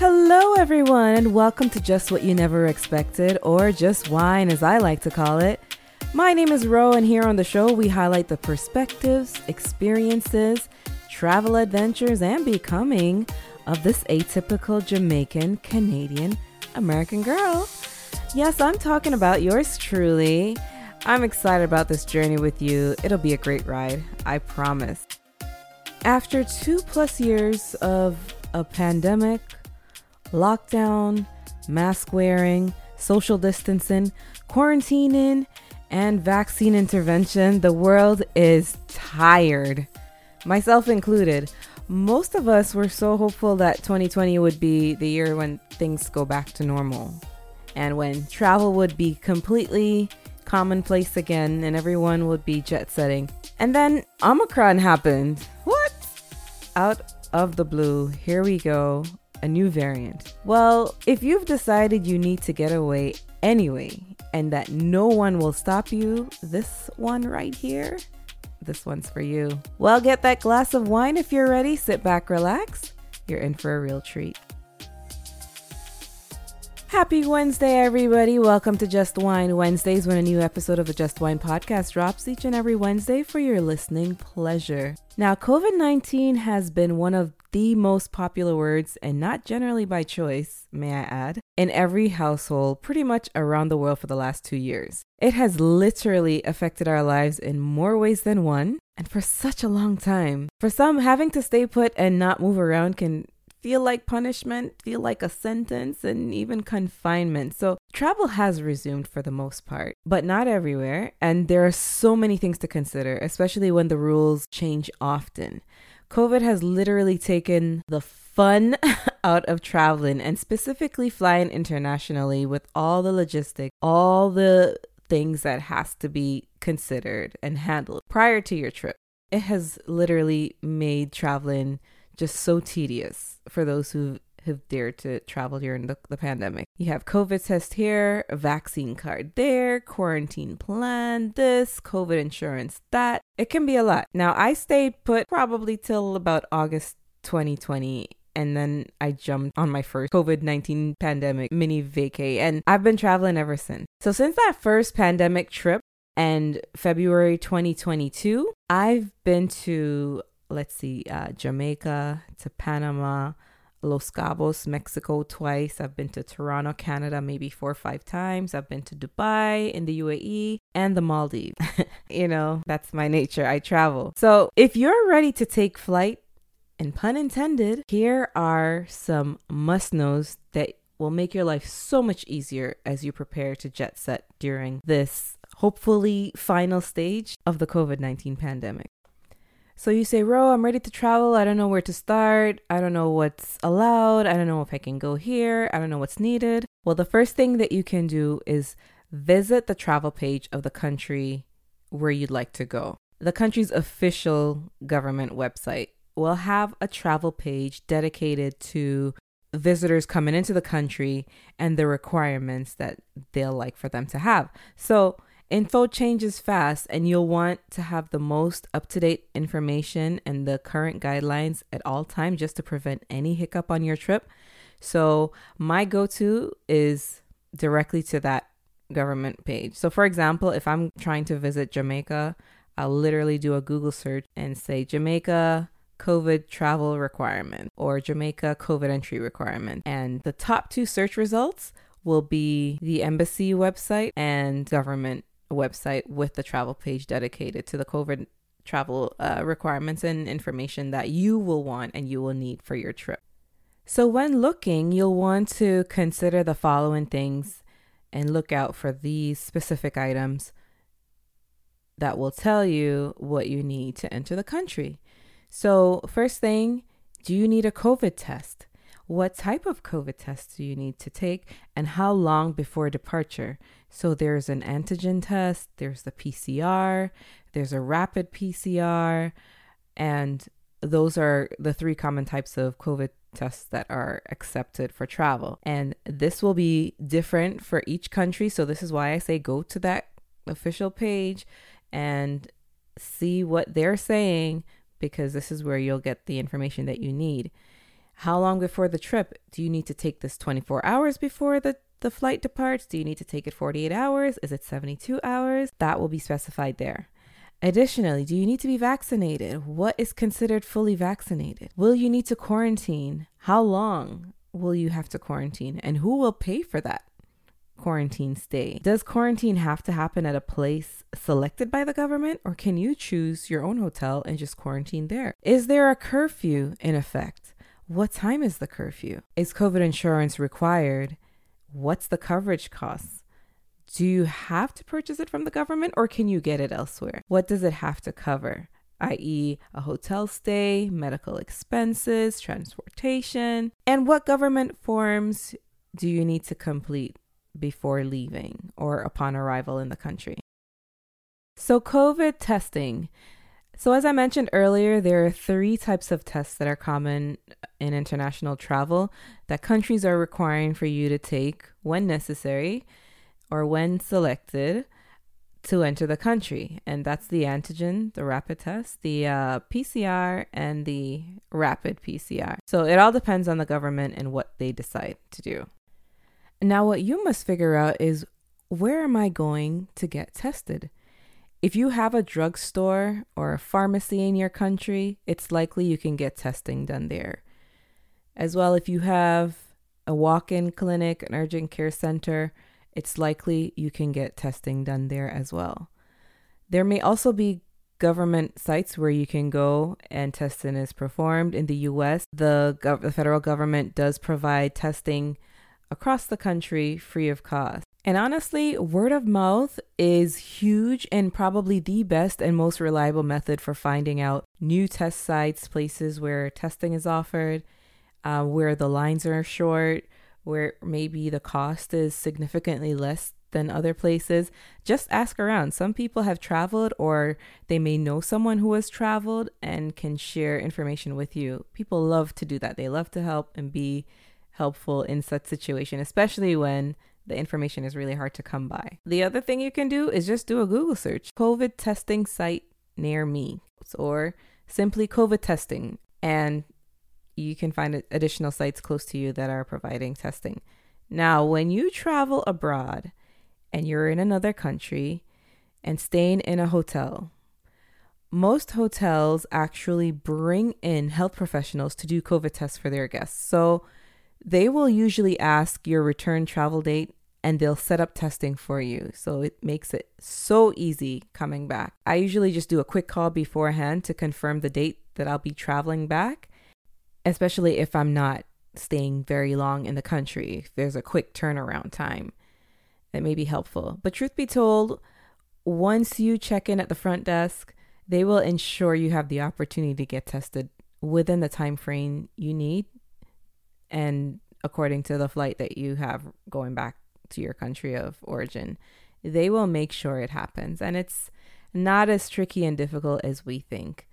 Hello, everyone, and welcome to Just What You Never Expected, or Just Wyne as I like to call it. My name is Ro, and here on the show, we highlight the perspectives, experiences, travel adventures, and becoming of this atypical Jamaican, Canadian, American girl. Yes, I'm talking about yours truly. I'm excited about this journey with you. It'll be a great ride, I promise. After two plus years of a pandemic, lockdown, mask wearing, social distancing, quarantining, and vaccine intervention, the world is tired, myself included. Most of us were so hopeful that 2020 would be the year when things go back to normal and when travel would be completely commonplace again and everyone would be jet setting. And then Omicron happened. What? Out of the blue, here we go, a new variant. Well, if you've decided you need to get away anyway and that no one will stop you, this one right here, this one's for you. Well, get that glass of wine if you're ready. Sit back, relax. You're in for a real treat. Happy Wednesday, everybody. Welcome to Just Wyne Wednesdays, when a new episode of the Just Wyne podcast drops each and every Wednesday for your listening pleasure. Now, COVID 19 has been one of the most popular words, and not generally by choice, may I add, in every household pretty much around the world for the last two years. It has literally affected our lives in more ways than one, and for such a long time. For some, having to stay put and not move around can feel like punishment, feel like a sentence, and even confinement. So travel has resumed for the most part, but not everywhere. And there are so many things to consider, especially when the rules change often. COVID has literally taken the fun out of traveling and specifically flying internationally with all the logistics, all the things that has to be considered and handled prior to your trip. It has literally made traveling just so tedious for those who have dared to travel during the, the pandemic. You have COVID test here, a vaccine card there, quarantine plan this, COVID insurance that. It can be a lot. Now, I stayed put probably till about August 2020 and then I jumped on my first COVID 19 pandemic mini vacay, and I've been traveling ever since. So, since that first pandemic trip and February 2022, I've been to let's see, uh, Jamaica to Panama, Los Cabos, Mexico twice. I've been to Toronto, Canada, maybe four or five times. I've been to Dubai in the UAE and the Maldives. you know, that's my nature. I travel. So if you're ready to take flight, and pun intended, here are some must knows that will make your life so much easier as you prepare to jet set during this hopefully final stage of the COVID 19 pandemic. So you say, Ro, I'm ready to travel. I don't know where to start. I don't know what's allowed. I don't know if I can go here. I don't know what's needed. Well, the first thing that you can do is visit the travel page of the country where you'd like to go. The country's official government website will have a travel page dedicated to visitors coming into the country and the requirements that they'll like for them to have. So Info changes fast, and you'll want to have the most up to date information and the current guidelines at all times just to prevent any hiccup on your trip. So, my go to is directly to that government page. So, for example, if I'm trying to visit Jamaica, I'll literally do a Google search and say Jamaica COVID travel requirement or Jamaica COVID entry requirement. And the top two search results will be the embassy website and government website with the travel page dedicated to the COVID travel uh, requirements and information that you will want and you will need for your trip. So, when looking, you'll want to consider the following things and look out for these specific items that will tell you what you need to enter the country. So, first thing, do you need a COVID test? What type of COVID test do you need to take and how long before departure? So there's an antigen test, there's the PCR, there's a rapid PCR, and those are the three common types of COVID tests that are accepted for travel. And this will be different for each country. So this is why I say go to that official page and see what they're saying because this is where you'll get the information that you need. How long before the trip? Do you need to take this 24 hours before the, the flight departs? Do you need to take it 48 hours? Is it 72 hours? That will be specified there. Additionally, do you need to be vaccinated? What is considered fully vaccinated? Will you need to quarantine? How long will you have to quarantine? And who will pay for that? quarantine stay. Does quarantine have to happen at a place selected by the government, or can you choose your own hotel and just quarantine there? Is there a curfew in effect? What time is the curfew? Is COVID insurance required? What's the coverage costs? Do you have to purchase it from the government or can you get it elsewhere? What does it have to cover? i.e., a hotel stay, medical expenses, transportation, and what government forms do you need to complete before leaving or upon arrival in the country? So, COVID testing so, as I mentioned earlier, there are three types of tests that are common in international travel that countries are requiring for you to take when necessary or when selected to enter the country. And that's the antigen, the rapid test, the uh, PCR, and the rapid PCR. So, it all depends on the government and what they decide to do. Now, what you must figure out is where am I going to get tested? If you have a drugstore or a pharmacy in your country, it's likely you can get testing done there. As well, if you have a walk in clinic, an urgent care center, it's likely you can get testing done there as well. There may also be government sites where you can go and testing is performed. In the US, the, gov- the federal government does provide testing across the country free of cost. And honestly, word of mouth is huge and probably the best and most reliable method for finding out new test sites, places where testing is offered, uh, where the lines are short, where maybe the cost is significantly less than other places. Just ask around. Some people have traveled or they may know someone who has traveled and can share information with you. People love to do that. They love to help and be helpful in such situation, especially when the information is really hard to come by. The other thing you can do is just do a Google search COVID testing site near me or simply COVID testing, and you can find additional sites close to you that are providing testing. Now, when you travel abroad and you're in another country and staying in a hotel, most hotels actually bring in health professionals to do COVID tests for their guests. So they will usually ask your return travel date and they'll set up testing for you. So it makes it so easy coming back. I usually just do a quick call beforehand to confirm the date that I'll be traveling back, especially if I'm not staying very long in the country. If there's a quick turnaround time, that may be helpful. But truth be told, once you check in at the front desk, they will ensure you have the opportunity to get tested within the time frame you need and according to the flight that you have going back to your country of origin, they will make sure it happens. And it's not as tricky and difficult as we think.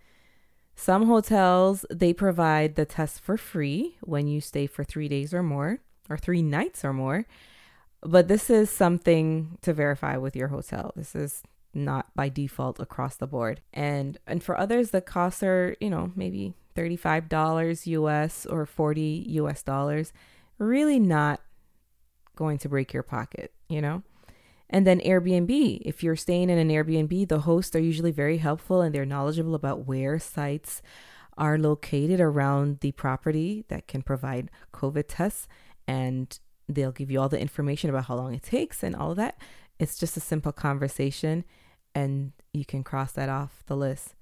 Some hotels, they provide the test for free when you stay for three days or more, or three nights or more. But this is something to verify with your hotel. This is not by default across the board. And and for others the costs are, you know, maybe $35 US or 40 US dollars. Really not going to break your pocket, you know? And then Airbnb. If you're staying in an Airbnb, the hosts are usually very helpful and they're knowledgeable about where sites are located around the property that can provide COVID tests. And they'll give you all the information about how long it takes and all of that. It's just a simple conversation and you can cross that off the list.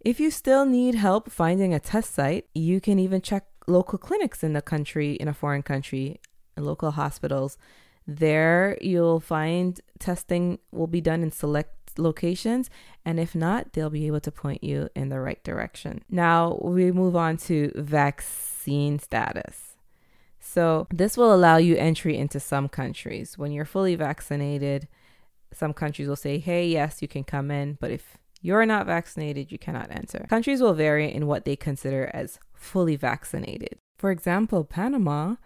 If you still need help finding a test site, you can even check local clinics in the country, in a foreign country, local hospitals. There, you'll find testing will be done in select locations, and if not, they'll be able to point you in the right direction. Now, we move on to vaccine status. So, this will allow you entry into some countries. When you're fully vaccinated, some countries will say, hey, yes, you can come in, but if you're not vaccinated, you cannot enter. Countries will vary in what they consider as fully vaccinated. For example, Panama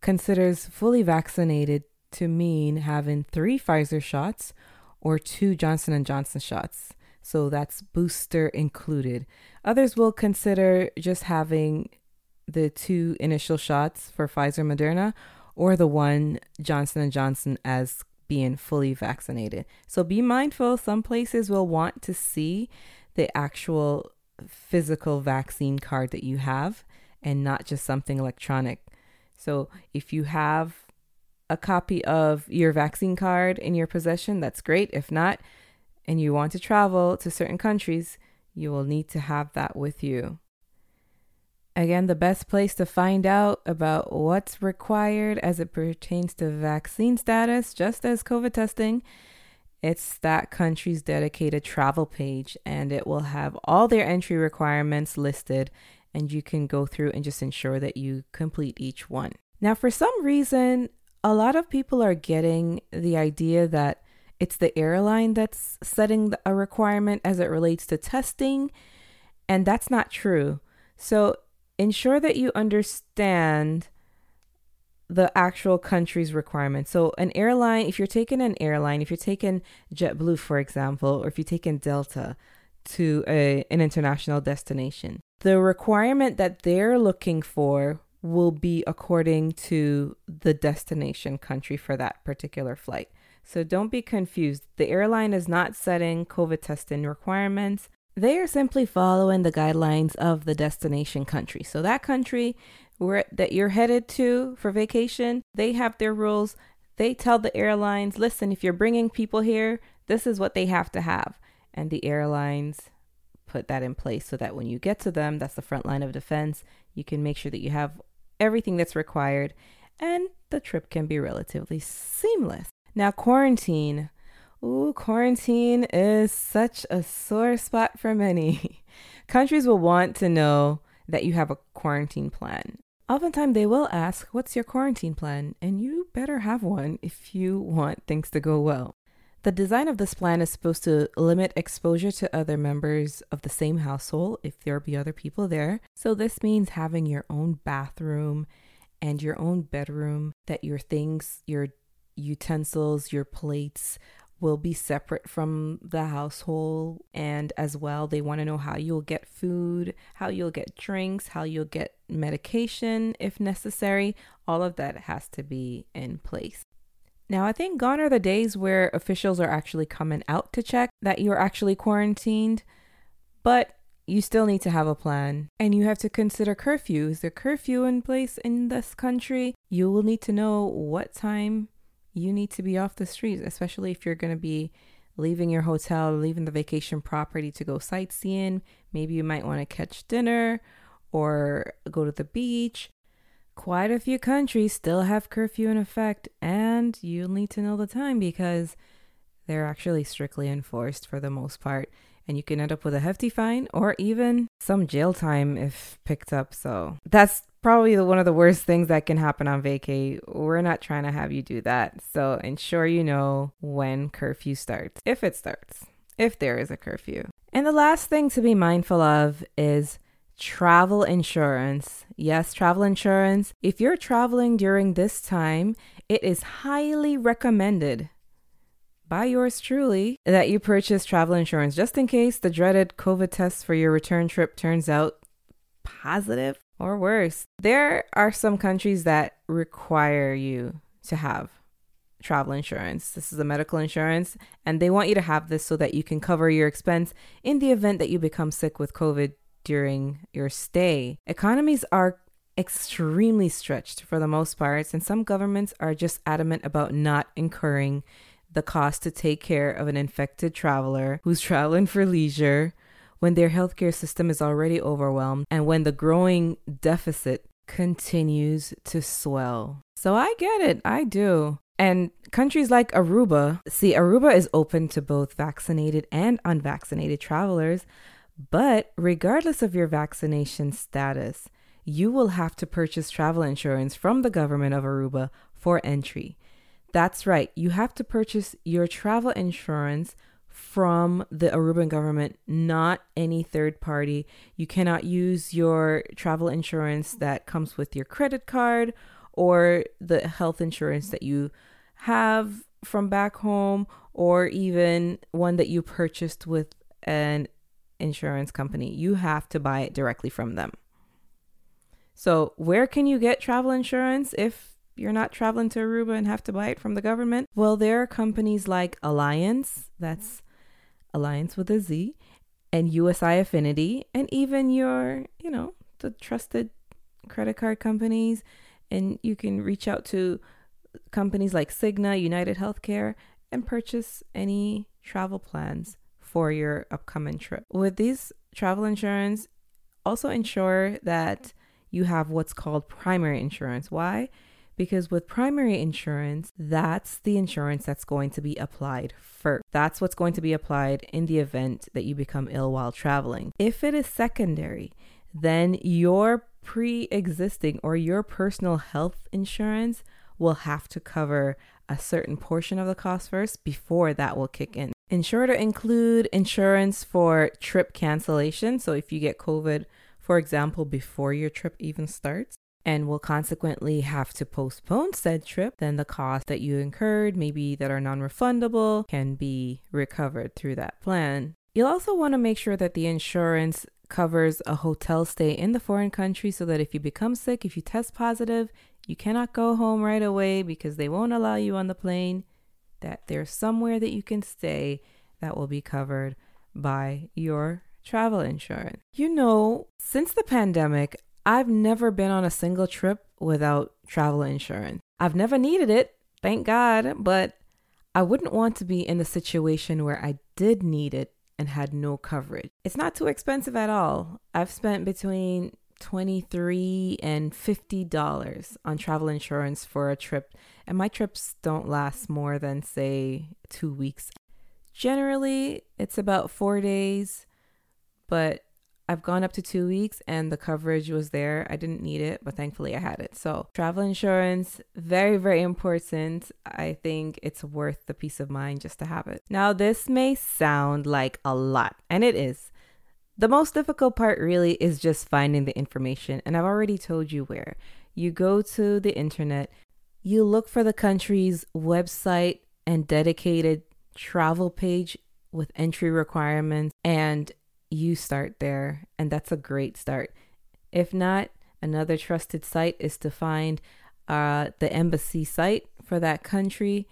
considers fully vaccinated to mean having 3 Pfizer shots or 2 Johnson & Johnson shots. So that's booster included. Others will consider just having the two initial shots for Pfizer Moderna or the one Johnson & Johnson as being fully vaccinated. So be mindful some places will want to see the actual physical vaccine card that you have and not just something electronic. So if you have a copy of your vaccine card in your possession, that's great. If not, and you want to travel to certain countries, you will need to have that with you. Again, the best place to find out about what's required as it pertains to vaccine status, just as COVID testing, it's that country's dedicated travel page, and it will have all their entry requirements listed, and you can go through and just ensure that you complete each one. Now, for some reason, a lot of people are getting the idea that it's the airline that's setting a requirement as it relates to testing, and that's not true. So, ensure that you understand the actual country's requirements. So, an airline, if you're taking an airline, if you're taking JetBlue, for example, or if you're taking Delta to a, an international destination, the requirement that they're looking for will be according to the destination country for that particular flight. So, don't be confused. The airline is not setting COVID testing requirements. They are simply following the guidelines of the destination country. So that country where that you're headed to for vacation, they have their rules. They tell the airlines, "Listen, if you're bringing people here, this is what they have to have." And the airlines put that in place so that when you get to them, that's the front line of defense. You can make sure that you have everything that's required and the trip can be relatively seamless. Now, quarantine Ooh, quarantine is such a sore spot for many. Countries will want to know that you have a quarantine plan. Oftentimes, they will ask, What's your quarantine plan? And you better have one if you want things to go well. The design of this plan is supposed to limit exposure to other members of the same household if there be other people there. So, this means having your own bathroom and your own bedroom, that your things, your utensils, your plates, will be separate from the household. And as well they want to know how you'll get food how you'll get drinks how you'll get medication if necessary. All of that has to be in place now i think gone are the days where officials are actually coming out to check that you're actually quarantined but you still need to have a plan and you have to consider curfew. Is there curfew in place in this country? You will need to know what time you need to be off the streets, especially if you're going to be leaving your hotel, leaving the vacation property to go sightseeing. Maybe you might want to catch dinner or go to the beach. Quite a few countries still have curfew in effect, and you'll need to know the time because they're actually strictly enforced for the most part. And you can end up with a hefty fine or even some jail time if picked up. So that's probably one of the worst things that can happen on vacay. We're not trying to have you do that. So ensure you know when curfew starts, if it starts, if there is a curfew. And the last thing to be mindful of is travel insurance. Yes, travel insurance. If you're traveling during this time, it is highly recommended by yours truly that you purchase travel insurance just in case the dreaded COVID test for your return trip turns out positive or worse. There are some countries that require you to have travel insurance. This is a medical insurance, and they want you to have this so that you can cover your expense in the event that you become sick with COVID during your stay. Economies are extremely stretched for the most part, and some governments are just adamant about not incurring the cost to take care of an infected traveler who's traveling for leisure when their healthcare system is already overwhelmed and when the growing deficit continues to swell. So I get it, I do. And countries like Aruba, see, Aruba is open to both vaccinated and unvaccinated travelers, but regardless of your vaccination status, you will have to purchase travel insurance from the government of Aruba for entry. That's right, you have to purchase your travel insurance from the Aruban government, not any third party. You cannot use your travel insurance that comes with your credit card or the health insurance that you have from back home or even one that you purchased with an insurance company. You have to buy it directly from them. So, where can you get travel insurance if you're not traveling to Aruba and have to buy it from the government? Well, there are companies like Allianz, that's Allianz with a Z, and USI Affinity, and even your, you know, the trusted credit card companies. And you can reach out to companies like Cigna, United Healthcare, and purchase any travel plans for your upcoming trip. With these travel insurance, also ensure that you have what's called primary insurance. Why? Because with primary insurance, that's the insurance that's going to be applied first. That's what's going to be applied in the event that you become ill while traveling. If it is secondary, then your pre existing or your personal health insurance will have to cover a certain portion of the cost first before that will kick in. Ensure to include insurance for trip cancellation. So if you get COVID, for example, before your trip even starts, and will consequently have to postpone said trip, then the cost that you incurred, maybe that are non refundable, can be recovered through that plan. You'll also want to make sure that the insurance covers a hotel stay in the foreign country so that if you become sick, if you test positive, you cannot go home right away because they won't allow you on the plane. That there's somewhere that you can stay that will be covered by your travel insurance. You know, since the pandemic, I've never been on a single trip without travel insurance. I've never needed it, thank God, but I wouldn't want to be in a situation where I did need it and had no coverage. It's not too expensive at all. I've spent between 23 and 50 dollars on travel insurance for a trip. And my trips don't last more than say 2 weeks. Generally it's about 4 days but I've gone up to 2 weeks and the coverage was there. I didn't need it but thankfully I had it. So travel insurance very very important. I think it's worth the peace of mind just to have it. Now this may sound like a lot and it is the most difficult part really is just finding the information, and I've already told you where. You go to the internet, you look for the country's website and dedicated travel page with entry requirements, and you start there, and that's a great start. If not, another trusted site is to find uh, the embassy site for that country,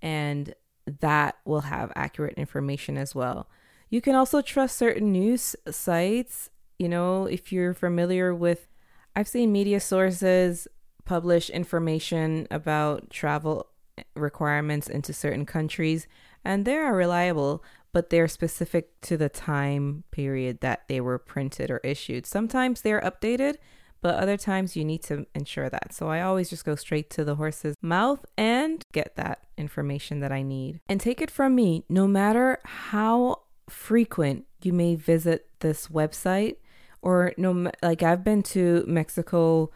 and that will have accurate information as well. You can also trust certain news sites. You know, if you're familiar with, I've seen media sources publish information about travel requirements into certain countries, and they are reliable, but they're specific to the time period that they were printed or issued. Sometimes they're updated, but other times you need to ensure that. So I always just go straight to the horse's mouth and get that information that I need. And take it from me, no matter how frequent you may visit this website or no like I've been to Mexico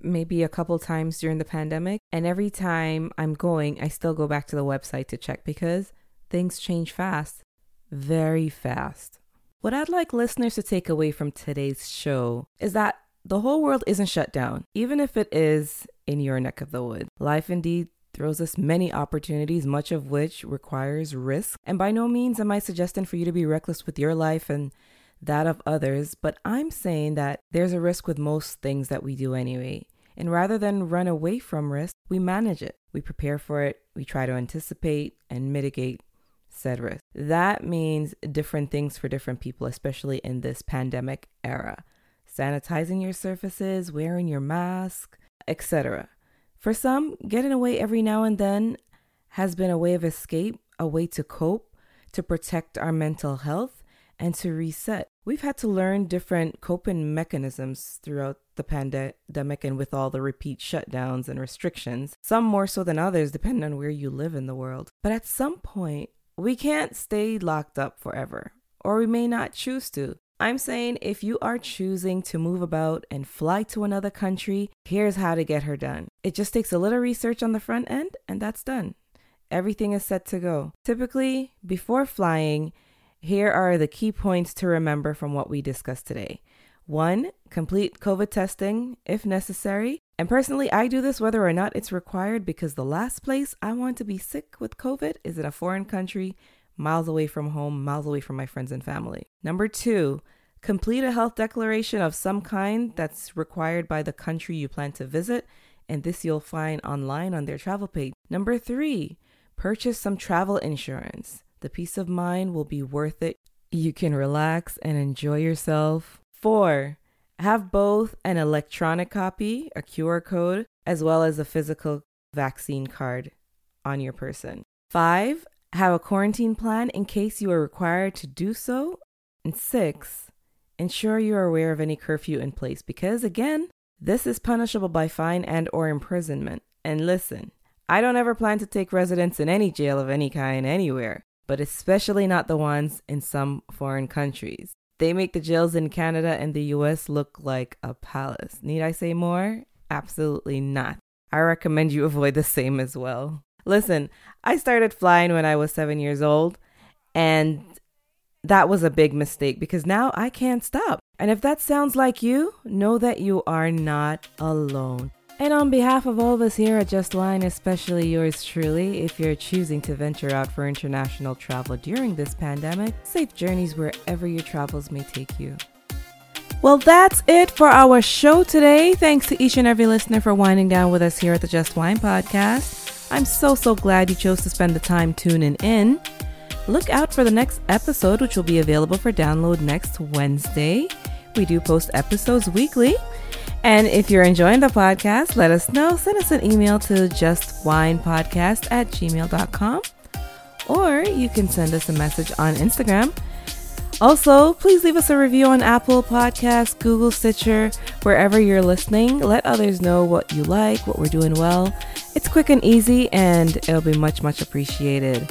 maybe a couple times during the pandemic and every time I'm going I still go back to the website to check because things change fast very fast. What I'd like listeners to take away from today's show is that the whole world isn't shut down even if it is in your neck of the woods. Life indeed throws us many opportunities, much of which requires risk. And by no means am I suggesting for you to be reckless with your life and that of others, but I'm saying that there's a risk with most things that we do anyway. And rather than run away from risk, we manage it. We prepare for it, we try to anticipate and mitigate said risk. That means different things for different people, especially in this pandemic era. Sanitizing your surfaces, wearing your mask, etc. For some, getting away every now and then has been a way of escape, a way to cope, to protect our mental health, and to reset. We've had to learn different coping mechanisms throughout the pandemic and with all the repeat shutdowns and restrictions, some more so than others, depending on where you live in the world. But at some point, we can't stay locked up forever, or we may not choose to. I'm saying if you are choosing to move about and fly to another country, here's how to get her done. It just takes a little research on the front end, and that's done. Everything is set to go. Typically, before flying, here are the key points to remember from what we discussed today. One, complete COVID testing if necessary. And personally, I do this whether or not it's required because the last place I want to be sick with COVID is in a foreign country miles away from home, miles away from my friends and family. Number two, Complete a health declaration of some kind that's required by the country you plan to visit, and this you'll find online on their travel page. Number three, purchase some travel insurance. The peace of mind will be worth it. You can relax and enjoy yourself. Four, have both an electronic copy, a QR code, as well as a physical vaccine card on your person. Five, have a quarantine plan in case you are required to do so. And six, ensure you are aware of any curfew in place because again, this is punishable by fine and or imprisonment. And listen, I don't ever plan to take residence in any jail of any kind anywhere, but especially not the ones in some foreign countries. They make the jails in Canada and the US look like a palace. Need I say more? Absolutely not. I recommend you avoid the same as well. Listen, I started flying when I was seven years old, and that was a big mistake because now I can't stop. And if that sounds like you, know that you are not alone. And on behalf of all of us here at Just Wyne, especially yours truly, if you're choosing to venture out for international travel during this pandemic, safe journeys wherever your travels may take you. Well, that's it for our show today. Thanks to each and every listener for winding down with us here at the Just Wyne podcast. I'm so, so glad you chose to spend the time tuning in. Look out for the next episode, which will be available for download next Wednesday. We do post episodes weekly. And if you're enjoying the podcast, let us know. Send us an email to justwynepodcast at gmail.com. Or you can send us a message on Instagram also, please leave us a review on Apple Podcasts, Google Stitcher, wherever you're listening. Let others know what you like, what we're doing well. It's quick and easy, and it'll be much, much appreciated.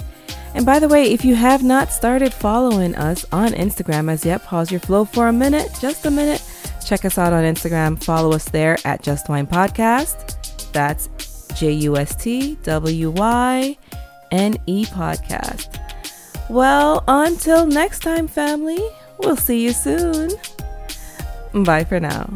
And by the way, if you have not started following us on Instagram as yet, pause your flow for a minute, just a minute. Check us out on Instagram. Follow us there at Just Wyne Podcast. That's J U S T W Y N E Podcast. Well, until next time, family, we'll see you soon. Bye for now.